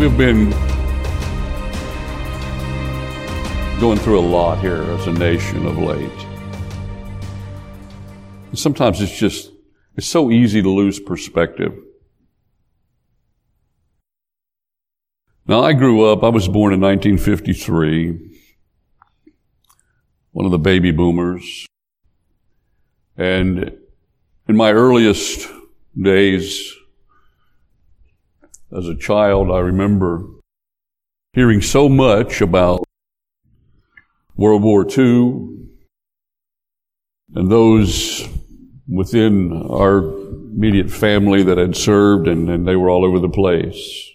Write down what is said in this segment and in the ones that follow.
We've been going through a lot here as a nation of late. Sometimes it's just, it's so easy to lose perspective. Now, I grew up, I was born in 1953, one of the baby boomers. And in my earliest days as a child, I remember hearing so much about World War II and those within our immediate family that had served, and, and they were all over the place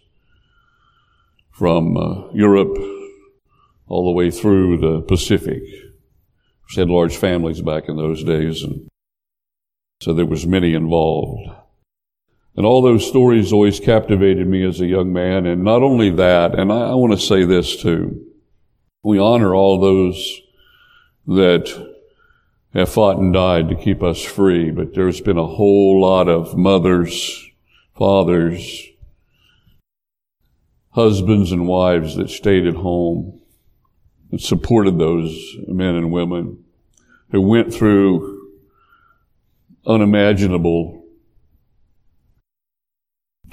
from uh, Europe all the way through the Pacific. We had large families back in those days, and so there was many involved. And all those stories always captivated me as a young man. And not only that, and I, I want to say this too. We honor all those that have fought and died to keep us free, but there's been a whole lot of mothers, fathers, husbands and wives that stayed at home and supported those men and women who went through unimaginable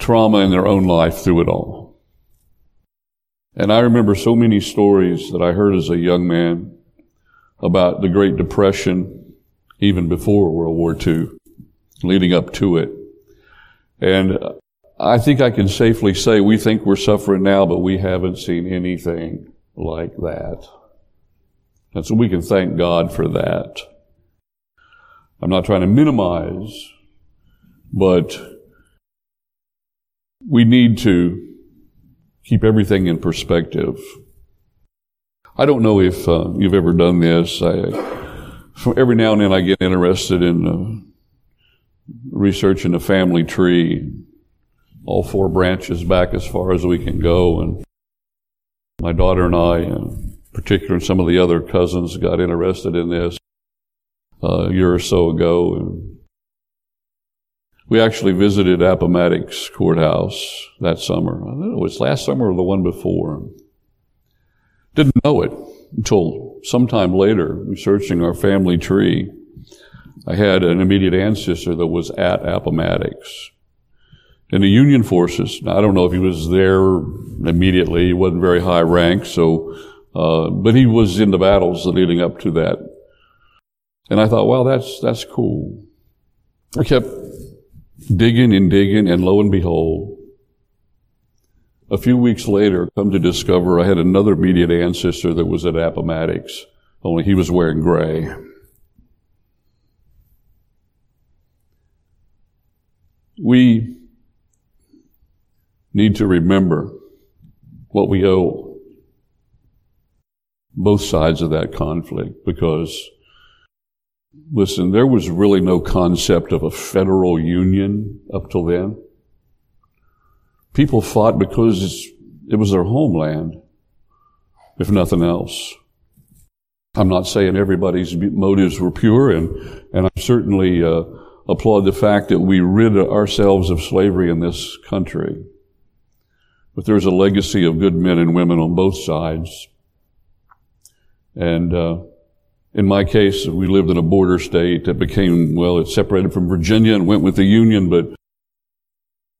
trauma in their own life through it all. And I remember so many stories that I heard as a young man about the Great Depression, even before World War II, leading up to it. And I think I can safely say we think we're suffering now, but we haven't seen anything like that. And so we can thank God for that. I'm not trying to minimize, but we need to keep everything in perspective. I don't know if uh, you've ever done this. I, every now and then I get interested in uh, researching a family tree all four branches back as far as we can go. And my daughter and I, in particular, and some of the other cousins got interested in this uh, a year or so ago. And we actually visited Appomattox Courthouse that summer. I don't know, it was last summer or the one before. Didn't know it until sometime later, researching our family tree. I had an immediate ancestor that was at Appomattox in the Union forces. Now, I don't know if he was there immediately. He wasn't very high rank, so, uh, but he was in the battles leading up to that. And I thought, well, that's, that's cool. I kept digging and digging, and lo and behold, a few weeks later, come to discover I had another immediate ancestor that was at Appomattox, only he was wearing gray. We need to remember what we owe both sides of that conflict because listen, there was really no concept of a federal union up till then. People fought because it was their homeland, if nothing else. I'm not saying everybody's motives were pure, and, and I certainly uh, applaud the fact that we rid ourselves of slavery in this country. But there's a legacy of good men and women on both sides. And uh, in my case, we lived in a border state that became, well, it separated from Virginia and went with the Union, but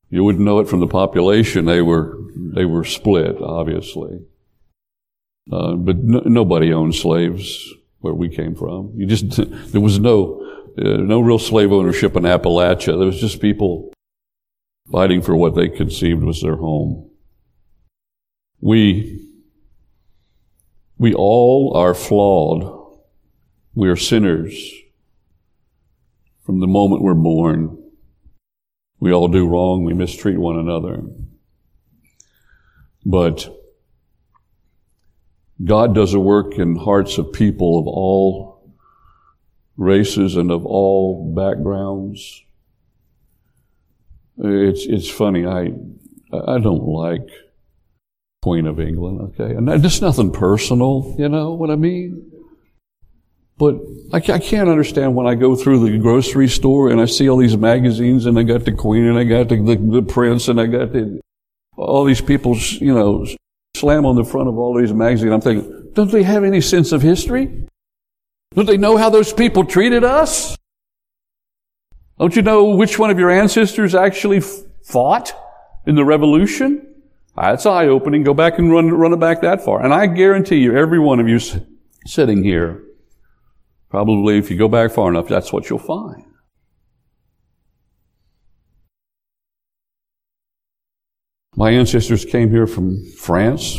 you wouldn't know it from the population. They were, they were split, obviously. Uh, but no, nobody owned slaves where we came from. You just, there was no, uh, no real slave ownership in Appalachia. There was just people fighting for what they conceived was their home. We, we all are flawed. We are sinners from the moment we're born. We all do wrong. We mistreat one another. But God does a work in hearts of people of all races and of all backgrounds. It's, it's funny. I, I don't like Queen of England, okay? And just nothing personal, you know what I mean? But I, can't understand when I go through the grocery store and I see all these magazines and I got the Queen and I got the, the, the Prince and I got the, all these people, you know, slam on the front of all these magazines. I'm thinking, don't they have any sense of history? Don't they know how those people treated us? Don't you know which one of your ancestors actually fought in the revolution? That's eye opening. Go back and run, run it back that far. And I guarantee you, every one of you sitting here, probably if you go back far enough, that's what you'll find. My ancestors came here from France,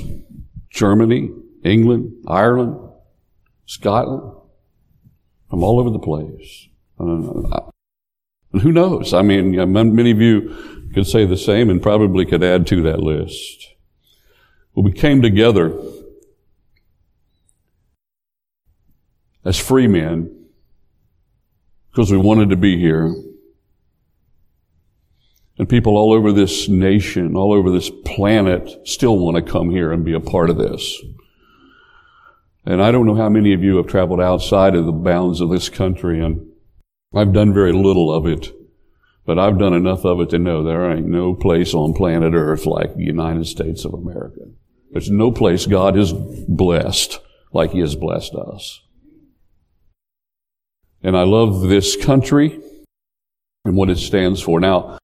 Germany, England, Ireland, Scotland, from all over the place. And uh, who knows? I mean, many of you could say the same and probably could add to that list. Well, we came together as free men because we wanted to be here. And people all over this nation, all over this planet still want to come here and be a part of this. And I don't know how many of you have traveled outside of the bounds of this country and I've done very little of it, but I've done enough of it to know there ain't no place on planet earth like the United States of America. There's no place God has blessed like He has blessed us. And I love this country and what it stands for. Now,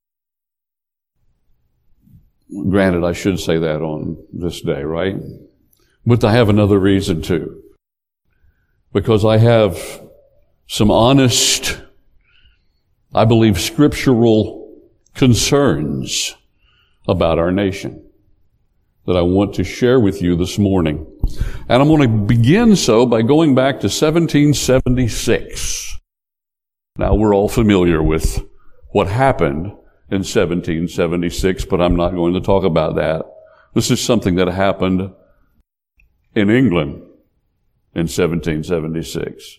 Granted, I should say that on this day, right? But I have another reason too. Because I have some honest, I believe scriptural concerns about our nation that I want to share with you this morning. And I'm going to begin so by going back to 1776. Now we're all familiar with what happened in 1776, but I'm not going to talk about that. This is something that happened in England in 1776.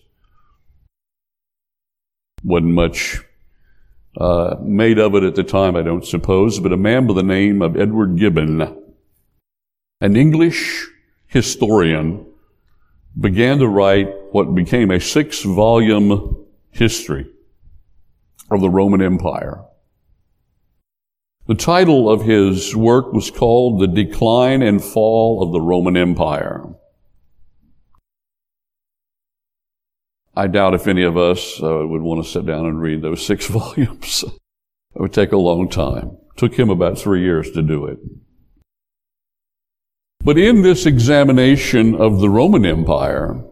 Wasn't much uh, made of it at the time, I don't suppose, but a man by the name of Edward Gibbon, an English historian, began to write what became a six volume history of the Roman Empire. The title of his work was called The Decline and Fall of the Roman Empire. I doubt if any of us uh, would want to sit down and read those six volumes. it would take a long time. It took him about three years to do it. But in this examination of the Roman Empire,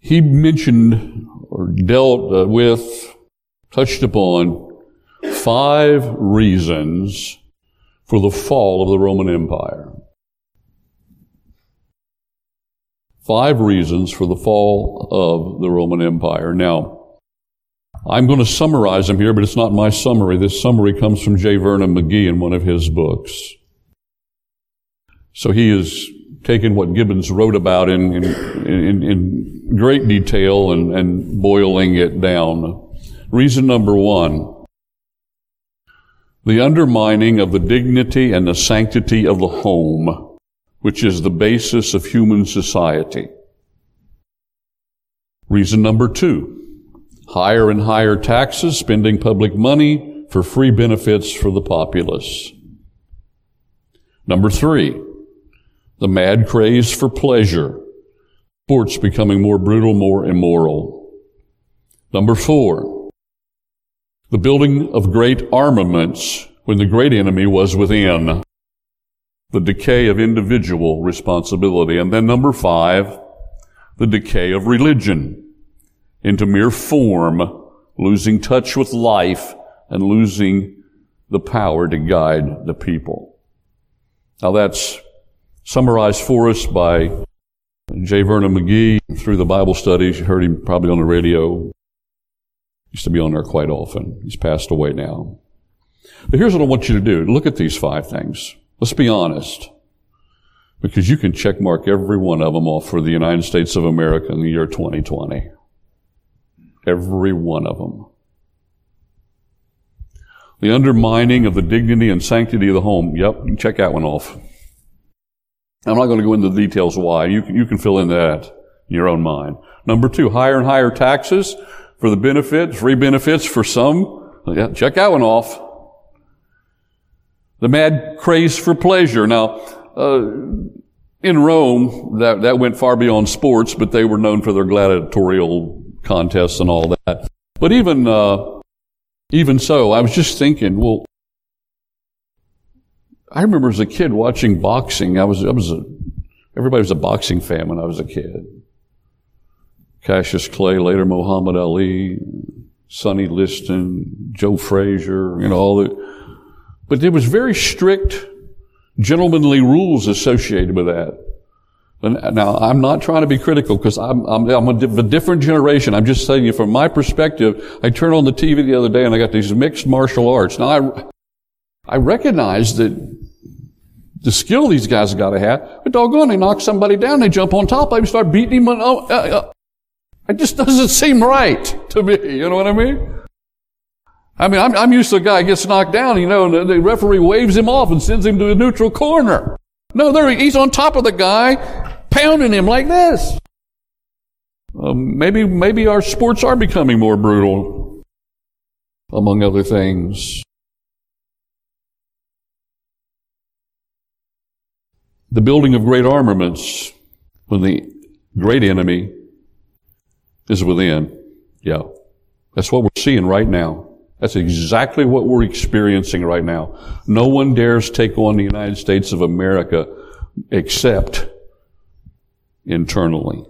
he mentioned or dealt uh, with, touched upon five reasons for the fall of the Roman Empire. Five reasons for the fall of the Roman Empire. Now, I'm going to summarize them here, but it's not my summary. This summary comes from J. Vernon McGee in one of his books. So he is taken what Gibbons wrote about in, in, in, in great detail and, and boiling it down. Reason number one, the undermining of the dignity and the sanctity of the home, which is the basis of human society. Reason number two, higher and higher taxes, spending public money for free benefits for the populace. Number three, the mad craze for pleasure, sports becoming more brutal, more immoral. Number four, the building of great armaments when the great enemy was within. The decay of individual responsibility. And then number five, the decay of religion into mere form, losing touch with life and losing the power to guide the people. Now that's summarized for us by J. Vernon McGee through the Bible studies. You heard him probably on the radio. Used to be on there quite often. He's passed away now. But here's what I want you to do. Look at these five things. Let's be honest. Because you can check mark every one of them off for the United States of America in the year 2020. Every one of them. The undermining of the dignity and sanctity of the home. Yep, check that one off. I'm not going to go into the details why. You can, you can fill in that in your own mind. Number two, higher and higher taxes for the benefits, free benefits for some Yeah, check that one off. The mad craze for pleasure. Now, uh, in Rome, that, that went far beyond sports, but they were known for their gladiatorial contests and all that. But even, uh, even so, I was just thinking, well, I remember as a kid watching boxing. I was, I was a, everybody was a boxing fan when I was a kid. Cassius Clay, later Muhammad Ali, Sonny Liston, Joe Frazier, you know, all the, but there was very strict gentlemanly rules associated with that. Now, I'm not trying to be critical because I'm, I'm, I'm a, different generation. I'm just saying you from my perspective, I turned on the TV the other day and I got these mixed martial arts. Now, I, I recognize that the skill these guys got to have, but doggone, they knock somebody down, they jump on top, they start beating him. Oh, uh, uh, it just doesn't seem right to me. You know what I mean? I mean, I'm, I'm used to a guy gets knocked down, you know, and the referee waves him off and sends him to a neutral corner. No, there he's on top of the guy, pounding him like this. Um, maybe, maybe our sports are becoming more brutal, among other things. The building of great armaments when the great enemy is within. Yeah. That's what we're seeing right now. That's exactly what we're experiencing right now. No one dares take on the United States of America except internally.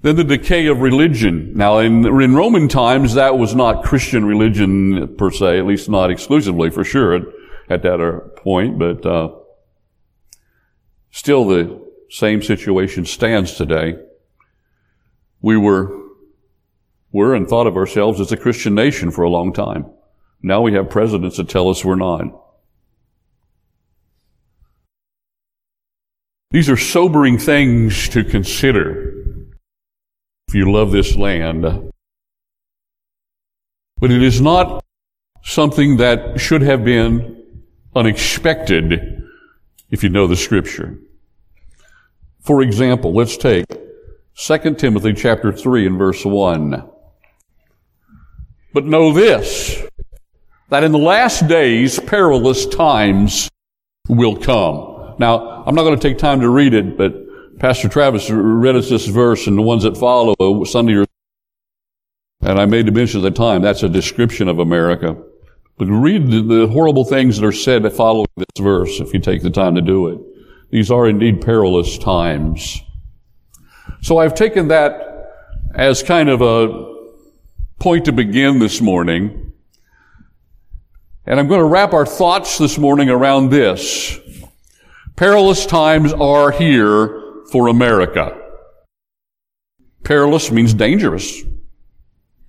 Then the decay of religion. Now, in, in Roman times, that was not Christian religion per se, at least not exclusively for sure at, at that point, but uh, still the same situation stands today. We were, were and thought of ourselves as a Christian nation for a long time. Now we have presidents that tell us we're not. These are sobering things to consider if you love this land. But it is not something that should have been unexpected if you know the scripture. For example, let's take 2 Timothy chapter 3 and verse 1. But know this, that in the last days perilous times will come. Now, I'm not going to take time to read it, but Pastor Travis read us this verse and the ones that follow uh, Sunday or and I made the mention at the time, that's a description of America. But read the, the horrible things that are said following this verse if you take the time to do it. These are indeed perilous times. So I've taken that as kind of a point to begin this morning. And I'm going to wrap our thoughts this morning around this. Perilous times are here for America. Perilous means dangerous,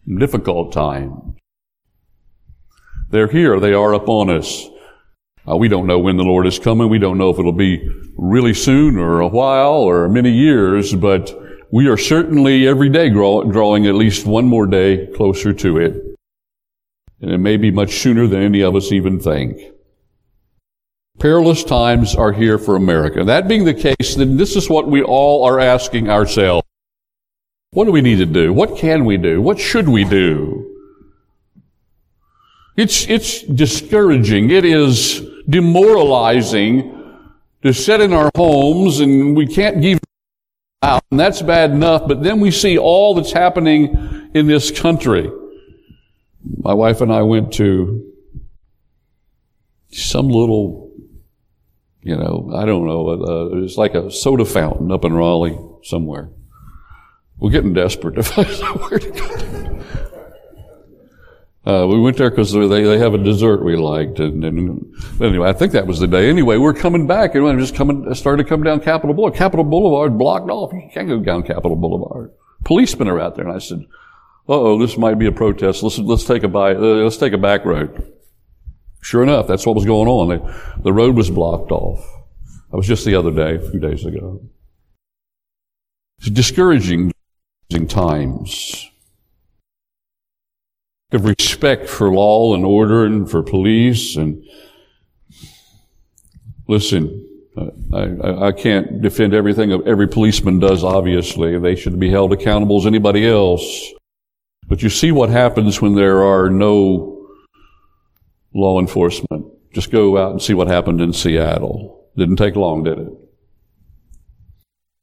difficult times. They're here. They are upon us. Uh, we don't know when the Lord is coming. We don't know if it'll be really soon or a while or many years, but we are certainly every day grow, drawing at least one more day closer to it. And it may be much sooner than any of us even think. Perilous times are here for America. That being the case, then this is what we all are asking ourselves. What do we need to do? What can we do? What should we do? It's, it's discouraging. It is demoralizing to sit in our homes and we can't give out, and that's bad enough, but then we see all that's happening in this country. My wife and I went to some little, you know, I don't know, uh, it's like a soda fountain up in Raleigh somewhere. We're getting desperate to find somewhere to go. Uh, we went there because they, they have a dessert we liked. And, and, anyway, I think that was the day. Anyway, we're coming back and I'm just coming, started to come down Capital Boulevard. Capital Boulevard blocked off. You can't go down Capital Boulevard. Policemen are out there. And I said, oh, this might be a protest. Let's, let's take a by, uh, let's take a back road. Sure enough, that's what was going on. The, the road was blocked off. That was just the other day, a few days ago. It's discouraging times of respect for law and order and for police and listen I, I, can't defend everything every policeman does obviously they should be held accountable as anybody else But you see what happens when there are no law enforcement. Just go out and see what happened in Seattle. Didn't take long, did it?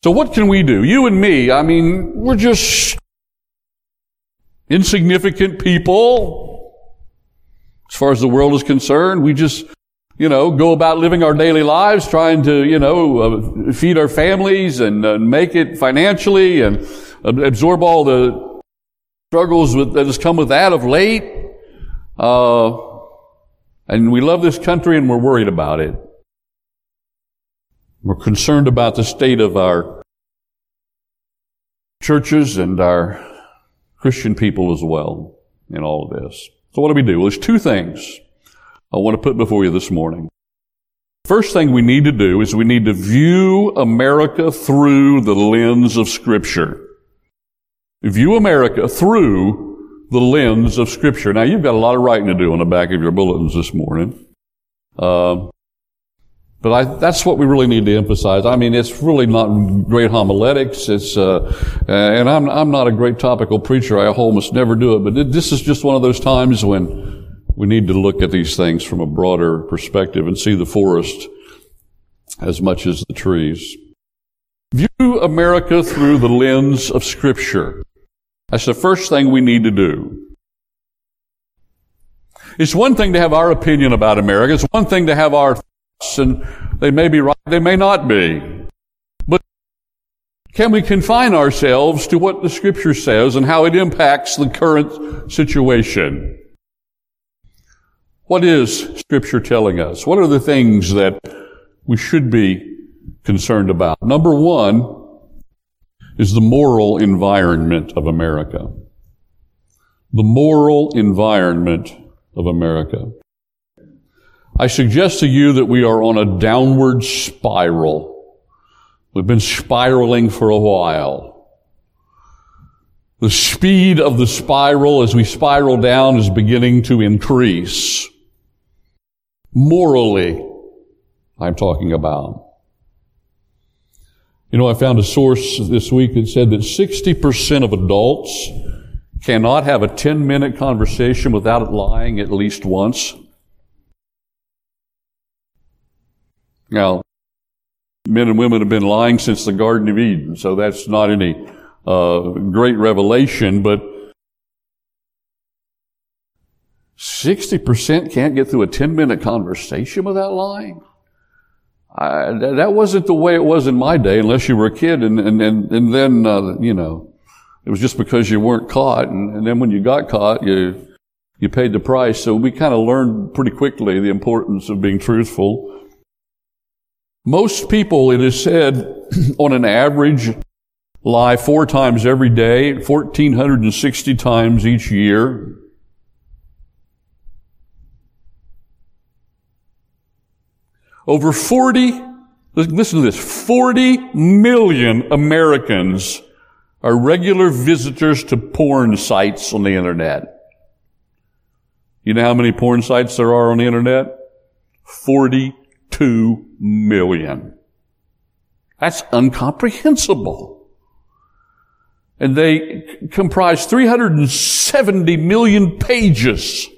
So what can we do? You and me, I mean, we're just insignificant people as far as the world is concerned. We just, you know, go about living our daily lives trying to, you know, uh, feed our families and uh, make it financially and absorb all the struggles with, that has come with that of late. Uh, and we love this country and we're worried about it. We're concerned about the state of our churches and our Christian people as well in all of this. So what do we do? Well, there's two things I want to put before you this morning. First thing we need to do is we need to view America through the lens of Scripture. View America through the lens of Scripture. Now, you've got a lot of writing to do on the back of your bulletins this morning. Uh, but I, that's what we really need to emphasize. I mean, it's really not great homiletics. It's, uh, and I'm, I'm not a great topical preacher. I almost never do it. But this is just one of those times when we need to look at these things from a broader perspective and see the forest as much as the trees. View America through the lens of Scripture. That's the first thing we need to do. It's one thing to have our opinion about America. It's one thing to have our thoughts, and they may be right, they may not be. But can we confine ourselves to what the scripture says and how it impacts the current situation? What is scripture telling us? What are the things that we should be concerned about? Number one is the moral environment of America. The moral environment of America. I suggest to you that we are on a downward spiral. We've been spiraling for a while. The speed of the spiral as we spiral down is beginning to increase. Morally, I'm talking about. You know, I found a source this week that said that 60% of adults cannot have a 10 minute conversation without lying at least once. Now, men and women have been lying since the Garden of Eden, so that's not any uh, great revelation, but 60% can't get through a 10 minute conversation without lying. That wasn't the way it was in my day, unless you were a kid, and and and, and then uh, you know, it was just because you weren't caught, and, and then when you got caught, you you paid the price. So we kind of learned pretty quickly the importance of being truthful. Most people, it is said, on an average, lie four times every day, 1,460 times each year. Over 40, listen to this, 40 million Americans are regular visitors to porn sites on the internet. You know how many porn sites there are on the internet? 42 million. That's incomprehensible. And they comprise 370 million pages.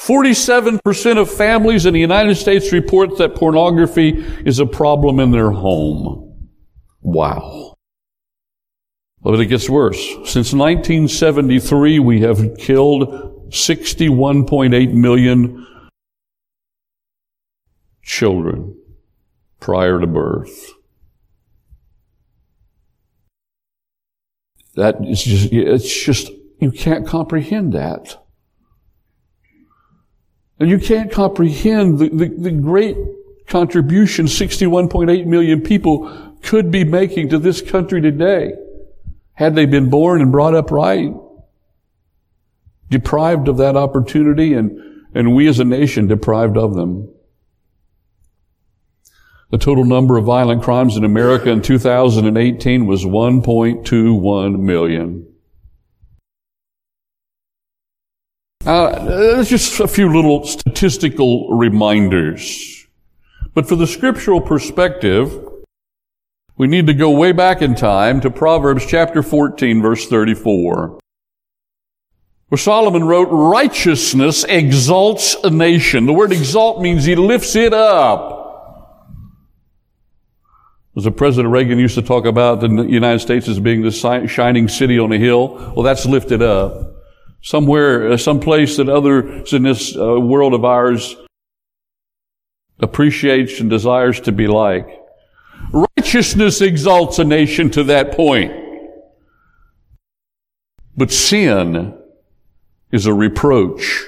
47% of families in the United States report that pornography is a problem in their home. Wow. But it gets worse. Since 1973, we have killed 61.8 million children prior to birth. That is just, it's just, you can't comprehend that. And you can't comprehend the, the, the great contribution 61.8 million people could be making to this country today had they been born and brought up right. Deprived of that opportunity and, and we as a nation deprived of them. The total number of violent crimes in America in 2018 was 1.21 million. Uh, just a few little statistical reminders. But for the scriptural perspective, We need to go way back in time to Proverbs chapter 14 verse 34. Where Solomon wrote, righteousness exalts a nation. The word exalt means he lifts it up. As President Reagan used to talk about the United States as being the shining city on a hill. Well, that's lifted up. Somewhere, uh, some place that others in this uh, world of ours appreciates and desires to be like. Righteousness exalts a nation to that point. But sin is a reproach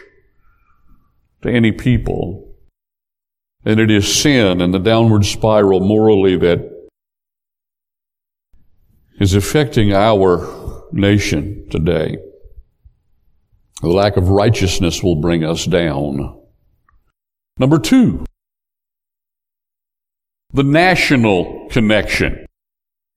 to any people. And it is sin and the downward spiral morally that is affecting our nation today. The lack of righteousness will bring us down. Number two, the national connection.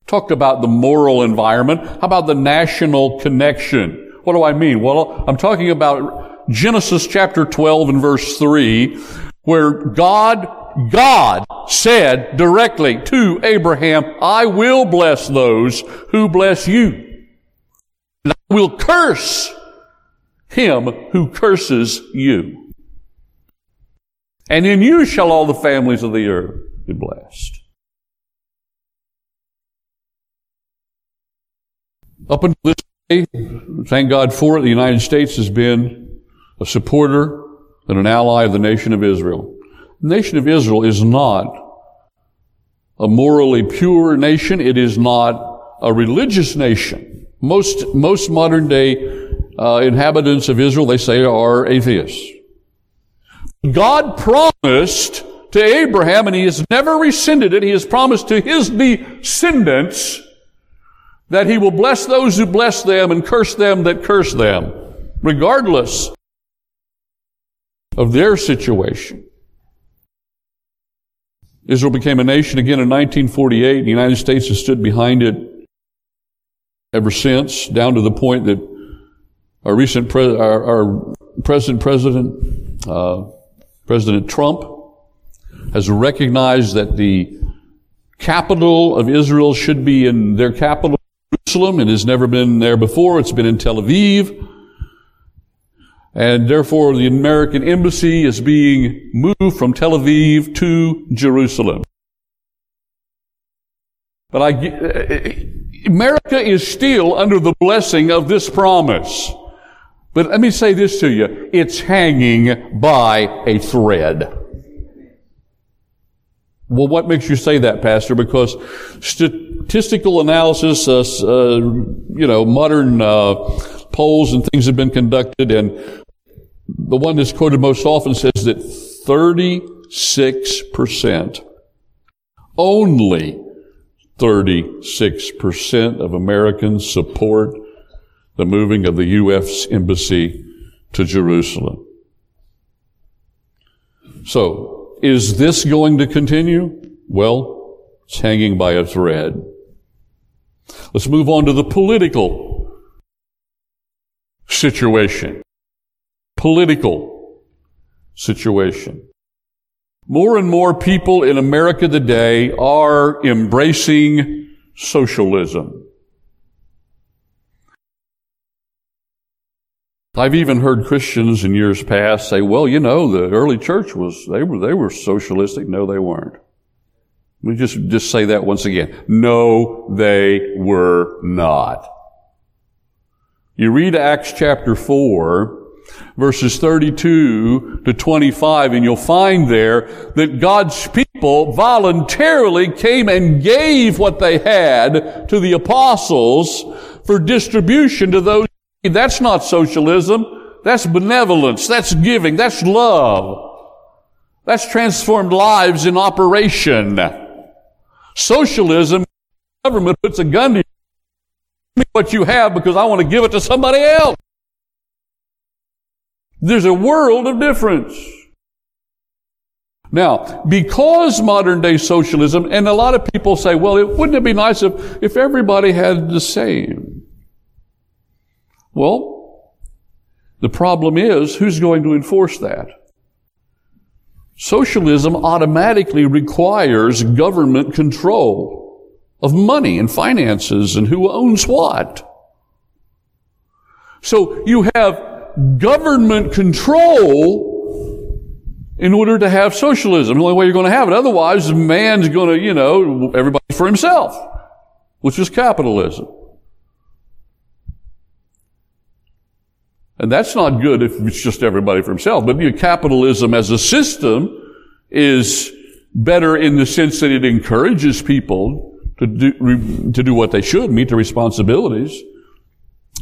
Talked about the moral environment. How about the national connection? What do I mean? Well, I'm talking about Genesis chapter 12 and verse 3, where God God said directly to Abraham, I will bless those who bless you. And I will curse him who curses you. And in you shall all the families of the earth be blessed. Up until this day, thank God for it, the United States has been a supporter and an ally of the nation of Israel. The nation of Israel is not a morally pure nation. It is not a religious nation. Most, most modern day uh, inhabitants of Israel, they say, are atheists. God promised to Abraham, and he has never rescinded it, he has promised to his descendants that he will bless those who bless them and curse them that curse them, regardless of their situation. Israel became a nation again in 1948. The United States has stood behind it ever since, down to the point that our recent pre- our, our present president, uh, President Trump, has recognized that the capital of Israel should be in their capital, Jerusalem. It has never been there before. It's been in Tel Aviv. And therefore the American embassy is being moved from Tel Aviv to Jerusalem. But I, America is still under the blessing of this promise. But let me say this to you. It's hanging by a thread. Well, what makes you say that, Pastor? Because statistical analysis, uh, uh, you know, modern uh, polls and things have been conducted, and the one that's quoted most often says that 36%, only 36% of Americans support the moving of the U.S. Embassy to Jerusalem. So, is this going to continue? Well, it's hanging by a thread. Let's move on to the political situation political situation. More and more people in America today are embracing socialism. I've even heard Christians in years past say, well, you know, the early church was, they were, they were socialistic. No, they weren't. Let me just, just say that once again. No, they were not. You read Acts chapter 4, verses 32 to 25, and you'll find there that God's people voluntarily came and gave what they had to the apostles for distribution to those. That's not socialism. That's benevolence. That's giving. That's love. That's transformed lives in operation. Socialism, government puts a gun to you, what you have because I want to give it to somebody else. There's a world of difference. Now, because modern day socialism, and a lot of people say, well, it, wouldn't it be nice if, if everybody had the same? Well, the problem is, who's going to enforce that? Socialism automatically requires government control. of money and finances and who owns what. So you have government control in order to have socialism. The only way you're going to have it. Otherwise, man's going to, you know, everybody for himself, which is capitalism. And that's not good if it's just everybody for himself. But capitalism as a system is better in the sense that it encourages people to do, to do what they should, meet their responsibilities.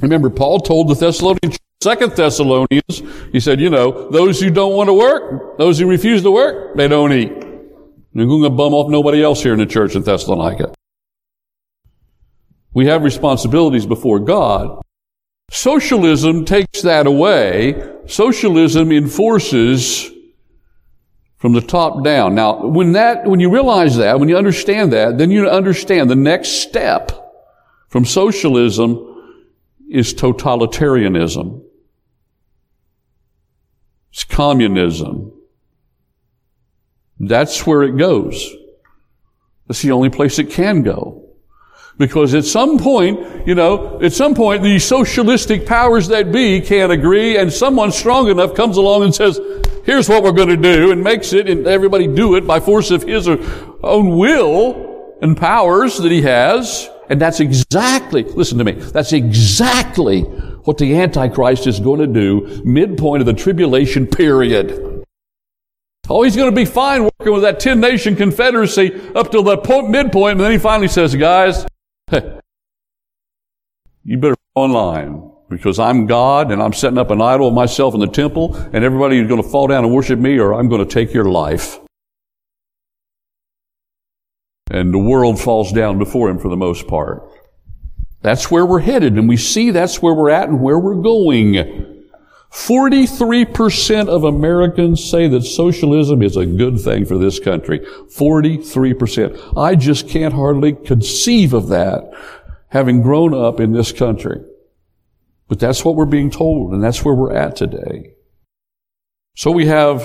Remember, Paul told the Thessalonians, Second Thessalonians, he said, you know, those who don't want to work, those who refuse to work, they don't eat. They're going to bum off nobody else here in the church in Thessalonica. We have responsibilities before God. Socialism takes that away. Socialism enforces from the top down. Now, when that, when you realize that, when you understand that, then you understand the next step from socialism is totalitarianism. It's communism. That's where it goes. That's the only place it can go. Because at some point, you know, at some point the socialistic powers that be can't agree and someone strong enough comes along and says, here's what we're going to do and makes it and everybody do it by force of his own will and powers that he has. And that's exactly, listen to me, that's exactly what the Antichrist is going to do midpoint of the tribulation period. Oh, he's going to be fine working with that 10 nation confederacy up till point, midpoint, and then he finally says, guys, you better online because I'm God and I'm setting up an idol of myself in the temple and everybody is going to fall down and worship me or I'm going to take your life. And the world falls down before him for the most part. That's where we're headed and we see that's where we're at and where we're going. 43% of Americans say that socialism is a good thing for this country. 43%. I just can't hardly conceive of that having grown up in this country. But that's what we're being told and that's where we're at today. So we have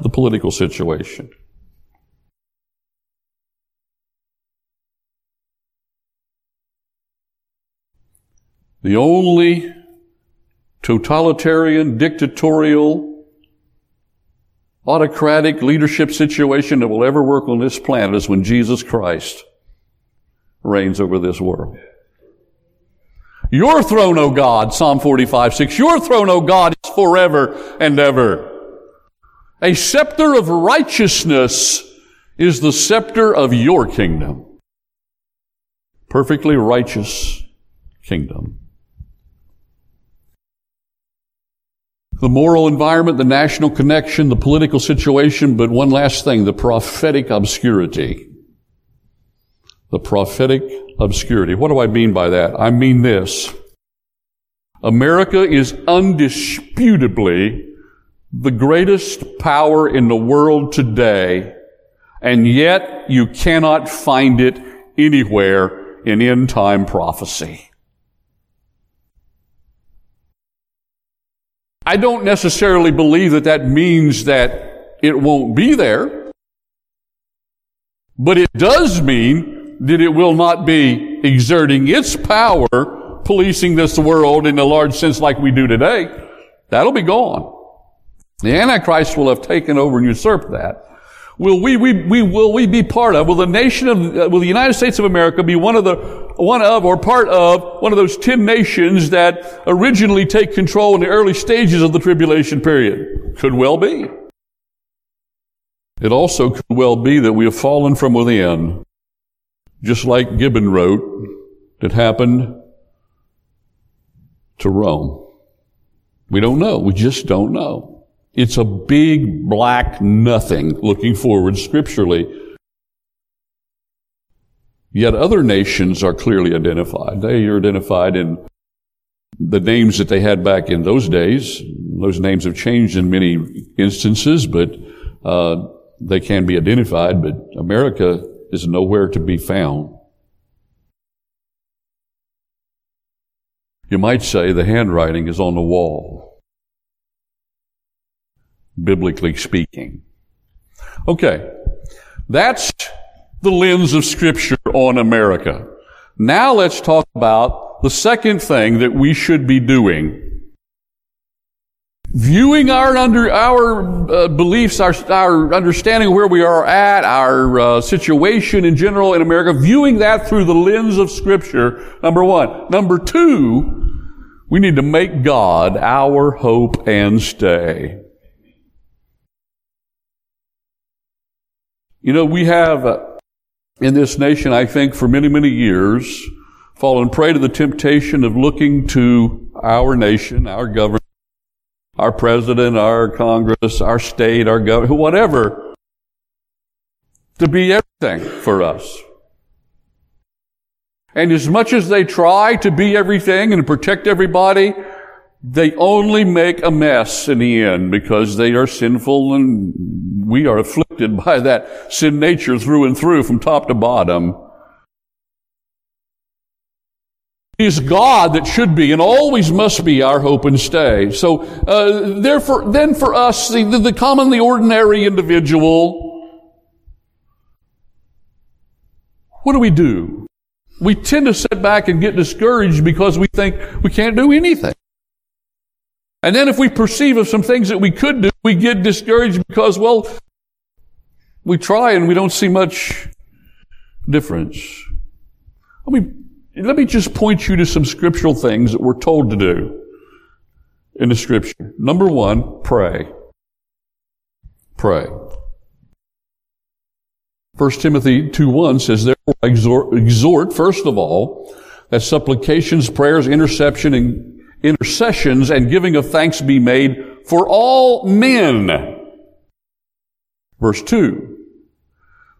the political situation. The only totalitarian, dictatorial, autocratic leadership situation that will ever work on this planet is when Jesus Christ reigns over this world. Your throne, O God, Psalm 45, 6, your throne, O God, is forever and ever. A scepter of righteousness is the scepter of your kingdom. Perfectly righteous kingdom. The moral environment, the national connection, the political situation, but one last thing, the prophetic obscurity. The prophetic obscurity. What do I mean by that? I mean this. America is undisputably the greatest power in the world today, and yet you cannot find it anywhere in end time prophecy. I don't necessarily believe that that means that it won't be there. But it does mean that it will not be exerting its power policing this world in a large sense like we do today. That'll be gone. The Antichrist will have taken over and usurped that. Will we, we, we, will we be part of, will the nation of, uh, will the United States of America be one of the, one of or part of one of those ten nations that originally take control in the early stages of the tribulation period? Could well be. It also could well be that we have fallen from within, just like Gibbon wrote, that happened to Rome. We don't know. We just don't know. It's a big black nothing looking forward scripturally. Yet other nations are clearly identified. They are identified in the names that they had back in those days. Those names have changed in many instances, but uh, they can be identified. But America is nowhere to be found. You might say the handwriting is on the wall biblically speaking. Okay. That's the lens of scripture on America. Now let's talk about the second thing that we should be doing. Viewing our under our uh, beliefs, our our understanding of where we are at, our uh, situation in general in America, viewing that through the lens of Scripture. Number one. Number two, we need to make God our hope and stay. You know, we have uh, in this nation, I think, for many, many years, fallen prey to the temptation of looking to our nation, our government, our president, our Congress, our state, our government, whatever, to be everything for us. And as much as they try to be everything and protect everybody, they only make a mess in the end because they are sinful and we are afflicted by that sin nature through and through from top to bottom. It is God that should be and always must be our hope and stay. So, uh, therefore, then for us, the, the, the commonly ordinary individual, what do we do? We tend to sit back and get discouraged because we think we can't do anything. And then if we perceive of some things that we could do, we get discouraged because, well, we try and we don't see much difference. I mean, let me just point you to some scriptural things that we're told to do in the scripture. Number one, pray. Pray. 1 Timothy 2 1 says, Therefore exhort, exhort, first of all, that supplications, prayers, interception, and intercessions and giving of thanks be made for all men. Verse 2.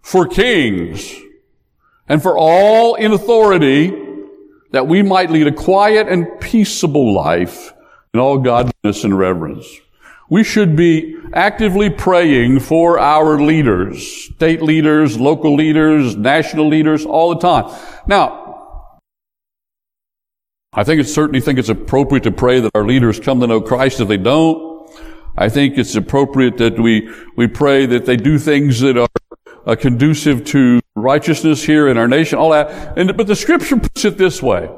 For kings and for all in authority that we might lead a quiet and peaceable life in all godliness and reverence. We should be actively praying for our leaders, state leaders, local leaders, national leaders, all the time. Now, I think it's certainly think it's appropriate to pray that our leaders come to know Christ if they don't. I think it's appropriate that we, we pray that they do things that are uh, conducive to righteousness here in our nation, all that. And, but the scripture puts it this way.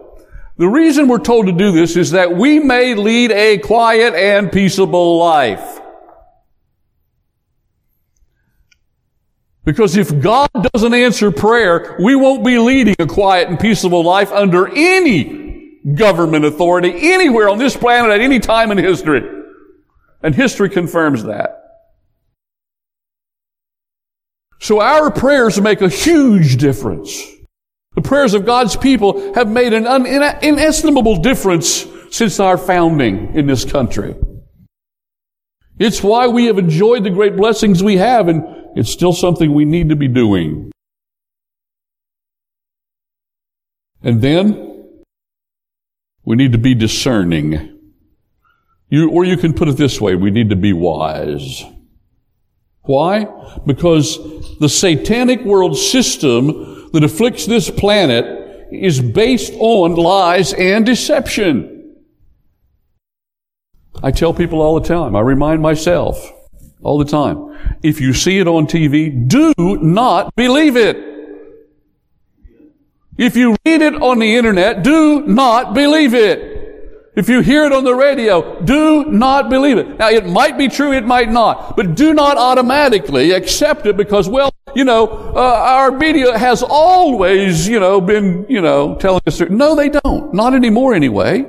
The reason we're told to do this is that we may lead a quiet and peaceable life. Because if God doesn't answer prayer, we won't be leading a quiet and peaceable life under any government authority anywhere on this planet at any time in history. And history confirms that. So our prayers make a huge difference. The prayers of God's people have made an un- inestimable difference since our founding in this country. It's why we have enjoyed the great blessings we have, and it's still something we need to be doing. And then, we need to be discerning. You, or you can put it this way, we need to be wise. Why? Because the satanic world system that afflicts this planet is based on lies and deception. I tell people all the time, I remind myself all the time, if you see it on TV, do not believe it. If you read it on the internet, do not believe it. If you hear it on the radio, do not believe it. Now, it might be true, it might not, but do not automatically accept it because, well, you know, uh, our media has always, you know, been, you know, telling us. No, they don't. Not anymore, anyway.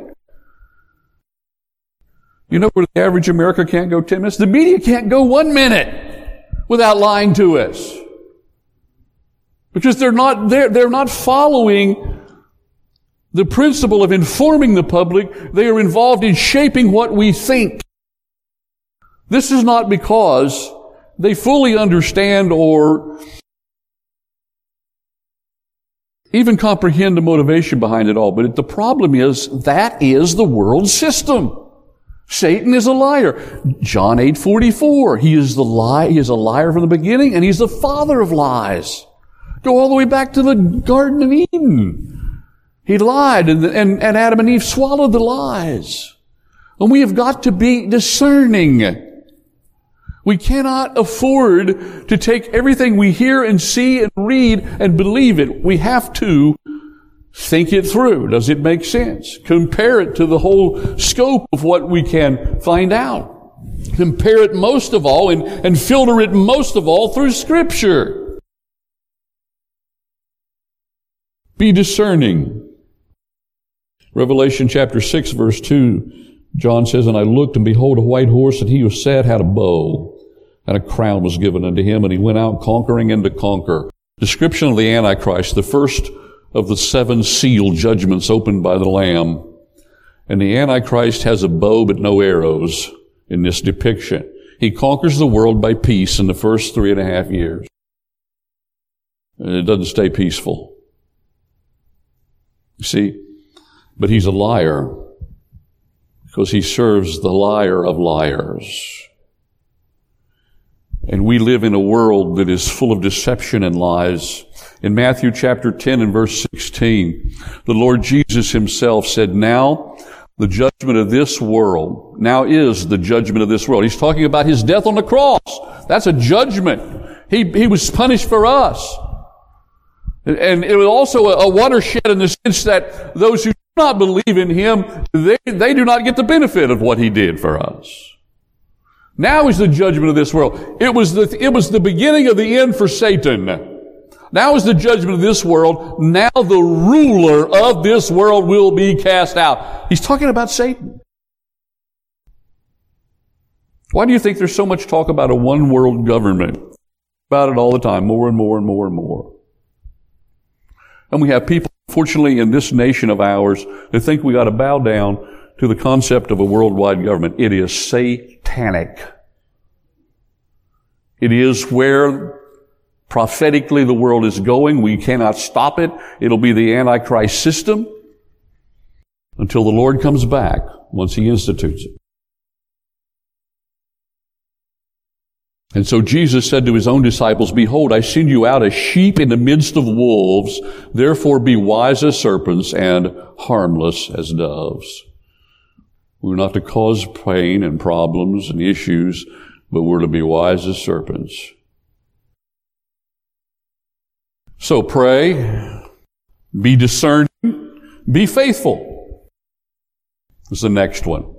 You know where the average America can't go 10 minutes? The media can't go one minute without lying to us. Because they're not, they're, they're not following the principle of informing the public. They are involved in shaping what we think. This is not because they fully understand or even comprehend the motivation behind it all. But the problem is that is the world system. Satan is a liar. John 8 44. He is the lie, he is a liar from the beginning and he's the father of lies. Go all the way back to the Garden of Eden. He lied and, and, and Adam and Eve swallowed the lies. And we have got to be discerning. We cannot afford to take everything we hear and see and read and believe it. We have to think it through. Does it make sense? Compare it to the whole scope of what we can find out. Compare it most of all and, and filter it most of all through Scripture. Be discerning. Revelation chapter 6 verse 2 John says, And I looked, and behold, a white horse, and he who sat had a bow, and a crown was given unto him, and he went out conquering and to conquer. Description of the Antichrist, the first of the seven seal judgments opened by the Lamb. And the Antichrist has a bow but no arrows in this depiction. He conquers the world by peace in the first three and a half years. And it doesn't stay peaceful. You see? But he's a liar because he serves the liar of liars. And we live in a world that is full of deception and lies. In Matthew chapter 10 and verse 16, the Lord Jesus himself said, now the judgment of this world, now is the judgment of this world. He's talking about his death on the cross. That's a judgment. He, he was punished for us. And it was also a watershed in the sense that those who do not believe in him, they, they do not get the benefit of what he did for us. Now is the judgment of this world. It was the, it was the beginning of the end for Satan. Now is the judgment of this world. Now the ruler of this world will be cast out. He's talking about Satan. Why do you think there's so much talk about a one world government? About it all the time, more and more and more and more. And we have people Fortunately, in this nation of ours, they think we got to bow down to the concept of a worldwide government. It is satanic. It is where prophetically the world is going. We cannot stop it. It'll be the Antichrist system until the Lord comes back once He institutes it. And so Jesus said to his own disciples, Behold, I send you out as sheep in the midst of wolves. Therefore be wise as serpents and harmless as doves. We're not to cause pain and problems and issues, but we're to be wise as serpents. So pray, be discerning, be faithful. This is the next one.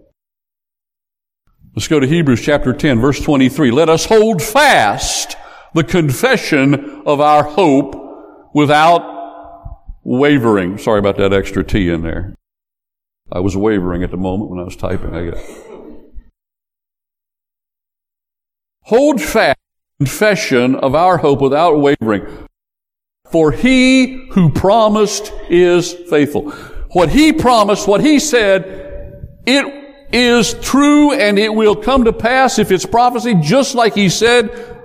Let's go to Hebrews chapter 10, verse 23. Let us hold fast the confession of our hope without wavering. Sorry about that extra T in there. I was wavering at the moment when I was typing. I guess. Hold fast confession of our hope without wavering. For he who promised is faithful. What he promised, what he said, it is true and it will come to pass if it's prophecy, just like he said.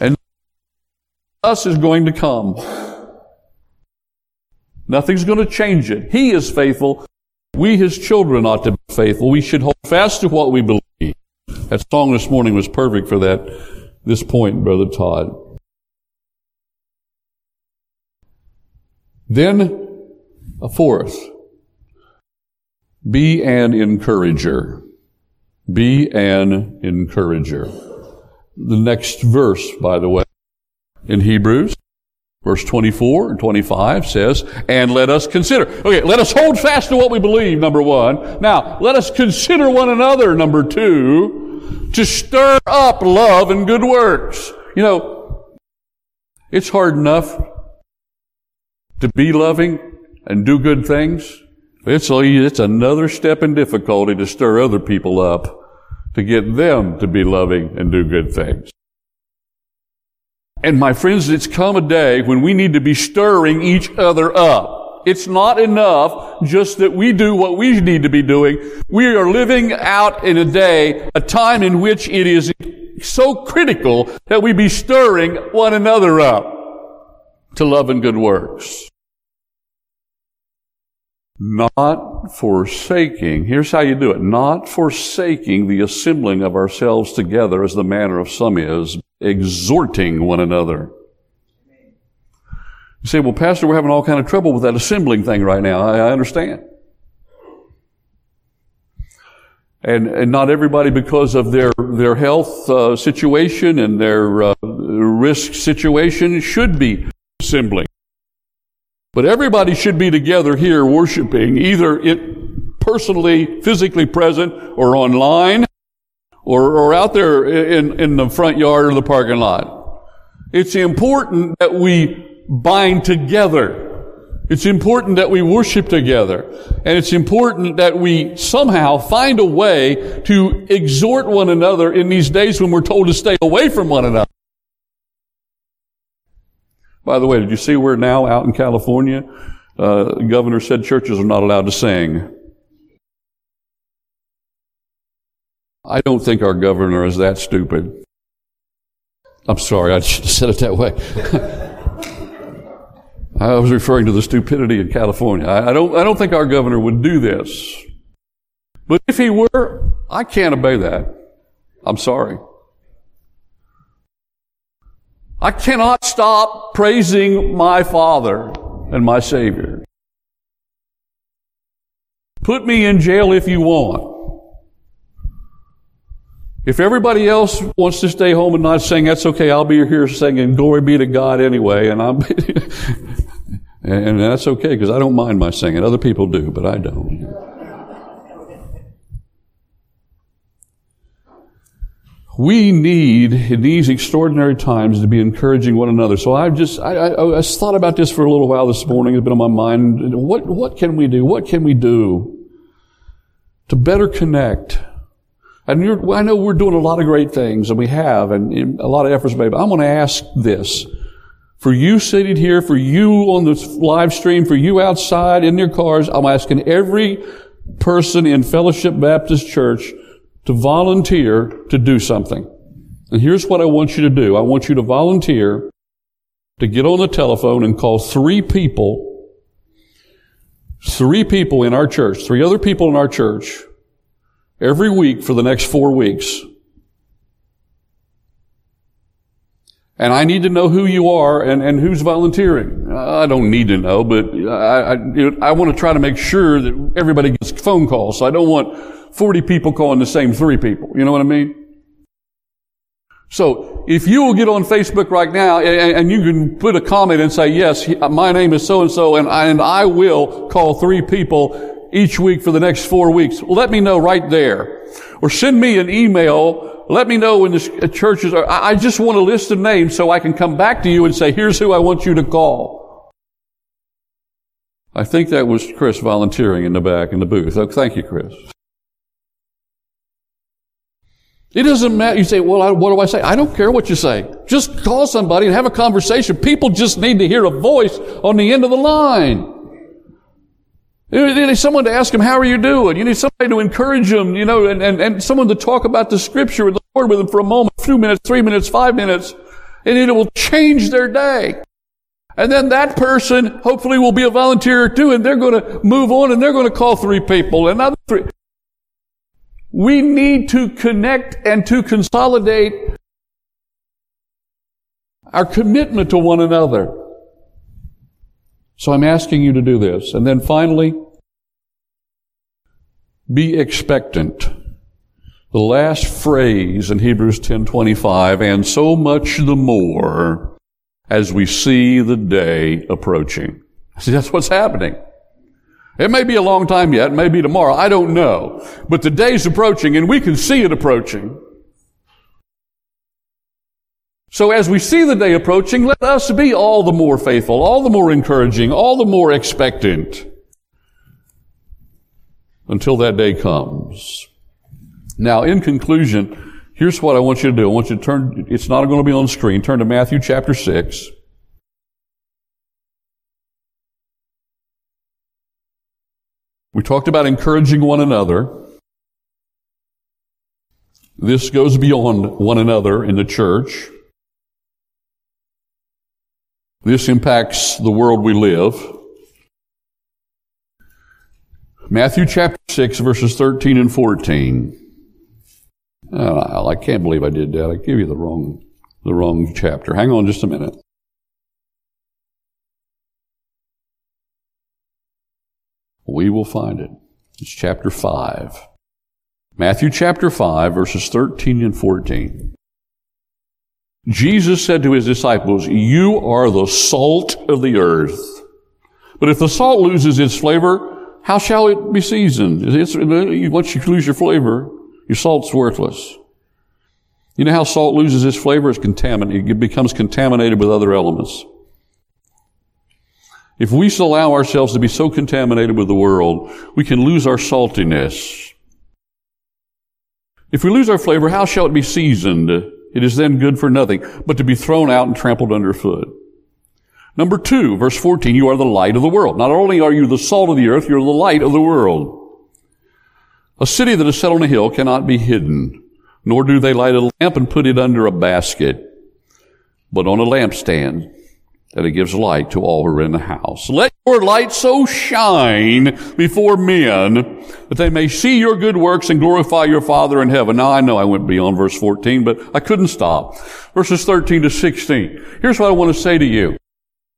And us is going to come. Nothing's going to change it. He is faithful. We, his children, ought to be faithful. We should hold fast to what we believe. That song this morning was perfect for that, this point, Brother Todd. Then, a fourth. Be an encourager. Be an encourager. The next verse, by the way, in Hebrews, verse 24 and 25 says, and let us consider. Okay, let us hold fast to what we believe, number one. Now, let us consider one another, number two, to stir up love and good works. You know, it's hard enough to be loving and do good things. It's, it's another step in difficulty to stir other people up, to get them to be loving and do good things. And my friends, it's come a day when we need to be stirring each other up. It's not enough just that we do what we need to be doing. We are living out in a day, a time in which it is so critical that we be stirring one another up to love and good works not forsaking, here's how you do it, not forsaking the assembling of ourselves together as the manner of some is, exhorting one another. You say, well, Pastor, we're having all kind of trouble with that assembling thing right now. I, I understand. And, and not everybody because of their, their health uh, situation and their uh, risk situation should be assembling. But everybody should be together here worshiping, either it personally, physically present, or online, or, or out there in, in the front yard or the parking lot. It's important that we bind together. It's important that we worship together. And it's important that we somehow find a way to exhort one another in these days when we're told to stay away from one another. By the way, did you see we're now out in California? Uh, governor said churches are not allowed to sing. I don't think our governor is that stupid. I'm sorry, I should have said it that way. I was referring to the stupidity in California. I, don't, I don't think our governor would do this. But if he were, I can't obey that. I'm sorry. I cannot stop praising my Father and my Savior. Put me in jail if you want. If everybody else wants to stay home and not sing, that's okay. I'll be here singing glory be to God anyway. And I'm, and that's okay because I don't mind my singing. Other people do, but I don't. We need in these extraordinary times to be encouraging one another. So I've just, I, I, I thought about this for a little while this morning. It's been on my mind. What, what can we do? What can we do to better connect? And I know we're doing a lot of great things and we have and a lot of efforts made, but I'm going to ask this. For you seated here, for you on the live stream, for you outside in your cars, I'm asking every person in Fellowship Baptist Church to volunteer to do something. And here's what I want you to do. I want you to volunteer to get on the telephone and call three people, three people in our church, three other people in our church, every week for the next four weeks. And I need to know who you are and, and who's volunteering. I don't need to know, but I, I, I want to try to make sure that everybody gets phone calls. So I don't want 40 people calling the same three people. You know what I mean? So, if you will get on Facebook right now and, and you can put a comment and say, yes, uh, my name is so and so and I, will call three people each week for the next four weeks. Let me know right there. Or send me an email. Let me know when the uh, churches are, I just want a list of names so I can come back to you and say, here's who I want you to call. I think that was Chris volunteering in the back in the booth. Oh, thank you, Chris. It doesn't matter. You say, well, what do I say? I don't care what you say. Just call somebody and have a conversation. People just need to hear a voice on the end of the line. You need someone to ask them, how are you doing? You need somebody to encourage them, you know, and, and, and someone to talk about the scripture and the Lord with them for a moment, few minutes, three minutes, five minutes, and it will change their day. And then that person hopefully will be a volunteer too, and they're going to move on and they're going to call three people, another three. We need to connect and to consolidate our commitment to one another. So I'm asking you to do this. And then finally, be expectant. The last phrase in Hebrews 10:25 and so much the more as we see the day approaching. See that's what's happening. It may be a long time yet, it may be tomorrow, I don't know. But the day's approaching and we can see it approaching. So as we see the day approaching, let us be all the more faithful, all the more encouraging, all the more expectant until that day comes. Now, in conclusion, here's what I want you to do. I want you to turn, it's not going to be on screen, turn to Matthew chapter 6. We talked about encouraging one another. This goes beyond one another in the church. This impacts the world we live. Matthew chapter 6 verses 13 and 14. Oh, I can't believe I did that. I gave you the wrong, the wrong chapter. Hang on just a minute. We will find it. It's chapter 5. Matthew chapter 5, verses 13 and 14. Jesus said to his disciples, You are the salt of the earth. But if the salt loses its flavor, how shall it be seasoned? Once you lose your flavor, your salt's worthless. You know how salt loses its flavor? It's contaminated. It becomes contaminated with other elements. If we allow ourselves to be so contaminated with the world, we can lose our saltiness. If we lose our flavor, how shall it be seasoned? It is then good for nothing, but to be thrown out and trampled underfoot. Number two, verse 14, you are the light of the world. Not only are you the salt of the earth, you're the light of the world. A city that is set on a hill cannot be hidden, nor do they light a lamp and put it under a basket, but on a lampstand that it gives light to all who are in the house. Let your light so shine before men that they may see your good works and glorify your Father in heaven. Now I know I went beyond verse 14, but I couldn't stop. Verses 13 to 16. Here's what I want to say to you.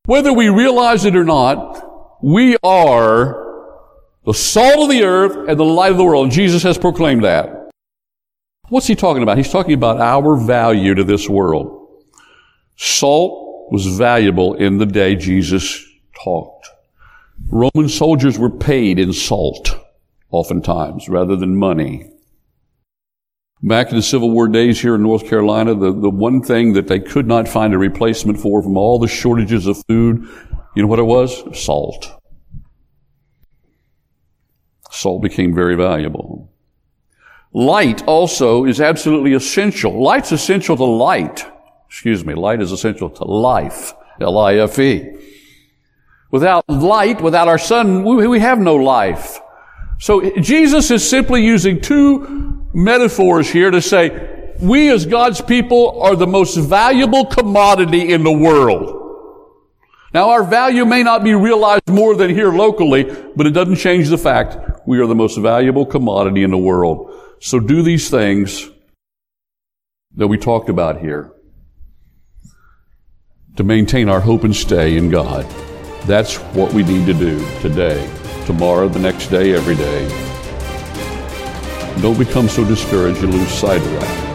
Whether we realize it or not, we are the salt of the earth and the light of the world. Jesus has proclaimed that. What's he talking about? He's talking about our value to this world. Salt was valuable in the day Jesus talked. Roman soldiers were paid in salt, oftentimes, rather than money. Back in the Civil War days here in North Carolina, the, the one thing that they could not find a replacement for from all the shortages of food, you know what it was? Salt. Salt became very valuable. Light also is absolutely essential. Light's essential to light excuse me, light is essential to life. L-I-F-E. Without light, without our sun, we, we have no life. So Jesus is simply using two metaphors here to say, we as God's people are the most valuable commodity in the world. Now our value may not be realized more than here locally, but it doesn't change the fact we are the most valuable commodity in the world. So do these things that we talked about here to maintain our hope and stay in God. That's what we need to do today, tomorrow, the next day, every day. Don't become so discouraged you lose sight of that.